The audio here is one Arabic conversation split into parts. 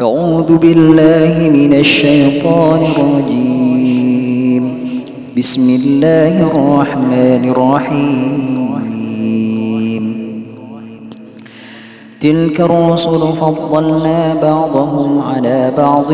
أعوذ بالله من الشيطان الرجيم. بسم الله الرحمن الرحيم. تلك الرسل فضلنا بعضهم على بعض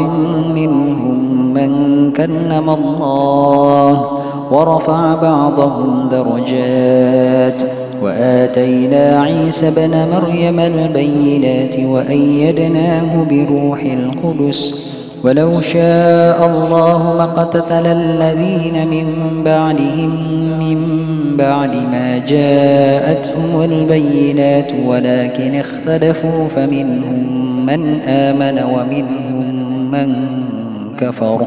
منهم من كلم الله ورفع بعضهم درجات. وآتينا عيسى بن مريم البينات وأيدناه بروح القدس. ولو شاء الله ما اقتتل الذين من بعدهم من بعد ما جاءتهم البينات ولكن اختلفوا فمنهم من آمن ومنهم من كفر.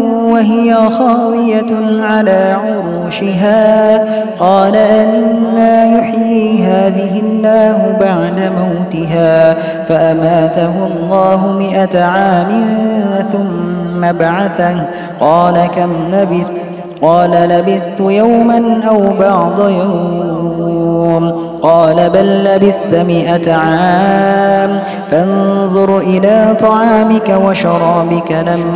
وهي خاوية على عروشها. قال أنا يحيي هذه الله بعد موتها. فأماته الله مئة عام ثم بعثه. قال كم لبثت؟ قال لبثت يوما أو بعض يوم. قال بل لبثت مئة عام فانظر إلى طعامك وشرابك لم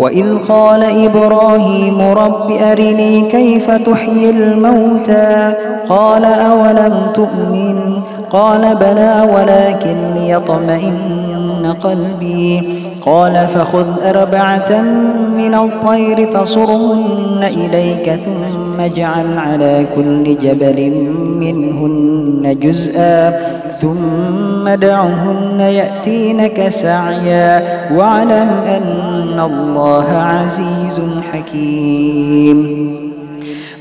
وإذ قال إبراهيم رب أرني كيف تحيي الموتى قال أولم تؤمن قال بلى ولكن ليطمئن قلبي قال فخذ أربعة من الطير فصرهن إليك ثم اجعل على كل جبل منهن جزءا ثم دعهن يأتينك سعيا واعلم أن الله عزيز حكيم.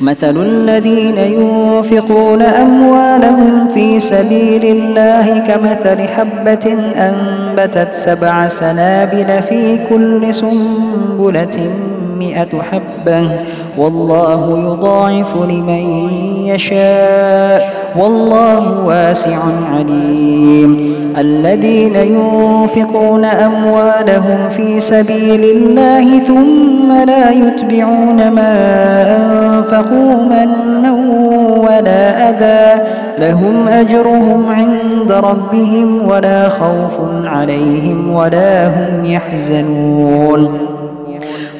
مثل الذين ينفقون أموالهم في سبيل الله كمثل حبة أنبتت سبع سنابل في كل سنبلة مئة حبة. والله يضاعف لمن يشاء. والله واسع عليم. الذين ينفقون أموالهم في سبيل الله ثم لا يتبعون ما أنفقوا منا ولا أذى. لهم أجرهم عند ربهم ولا خوف عليهم ولا هم يحزنون.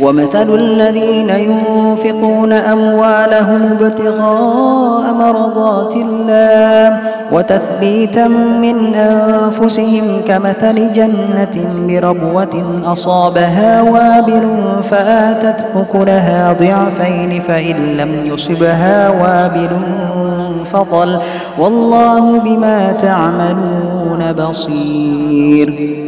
ومثل الذين ينفقون أموالهم ابتغاء مرضات الله وتثبيتا من أنفسهم كمثل جنة بربوة أصابها وابل فآتت أكلها ضعفين فإن لم يصبها وابل فضل والله بما تعملون بصير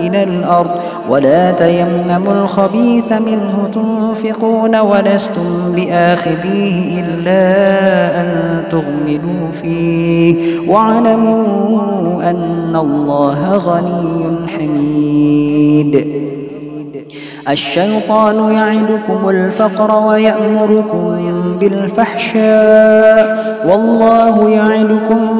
من الأرض ولا تيمموا الخبيث منه تنفقون ولستم بآخذيه إلا أن تغملوا فيه واعلموا أن الله غني حميد. الشيطان يعدكم الفقر ويأمركم بالفحشاء والله يعدكم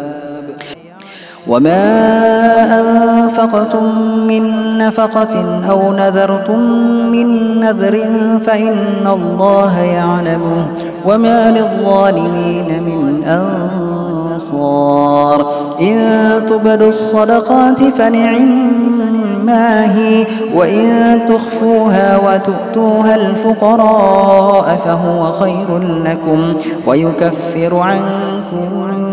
وما أنفقتم من نفقة أو نذرتم من نذر فإن الله يعلمه وما للظالمين من أنصار إن تبدوا الصدقات فنعم ما هي وإن تخفوها وتؤتوها الفقراء فهو خير لكم ويكفر عنكم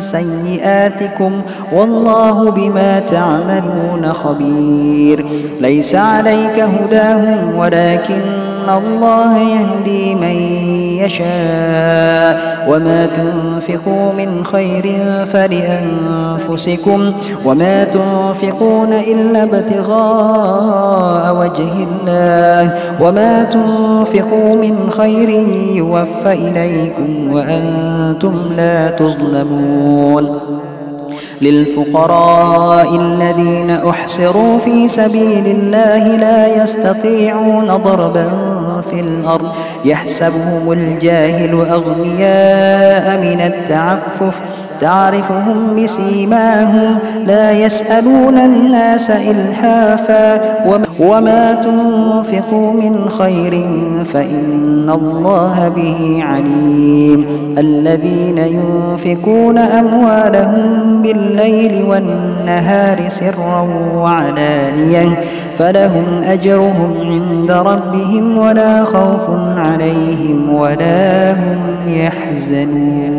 سيئاتكم والله بما تعملون خبير. ليس عليك هداهم ولكن الله يهدي من يشاء وما تنفقوا من خير فلأنفسكم وما تنفقون إلا ابتغاء وجه الله وما تنفقوا من خير يوفى إليكم وأنتم لا تظلمون للفقراء الذين أحسروا في سبيل الله لا يستطيعون ضربا في الأرض يحسبهم الجاهل أغنياء من التعفف. تعرفهم بسيماهم لا يسألون الناس إلحافا. وما تنفقوا من خير فإن الله به عليم. الذين ينفقون أموالهم بالليل والنهار سرا وعلانية فلهم أجرهم عند ربهم ولا خوف عليهم ولا هم يحزنون.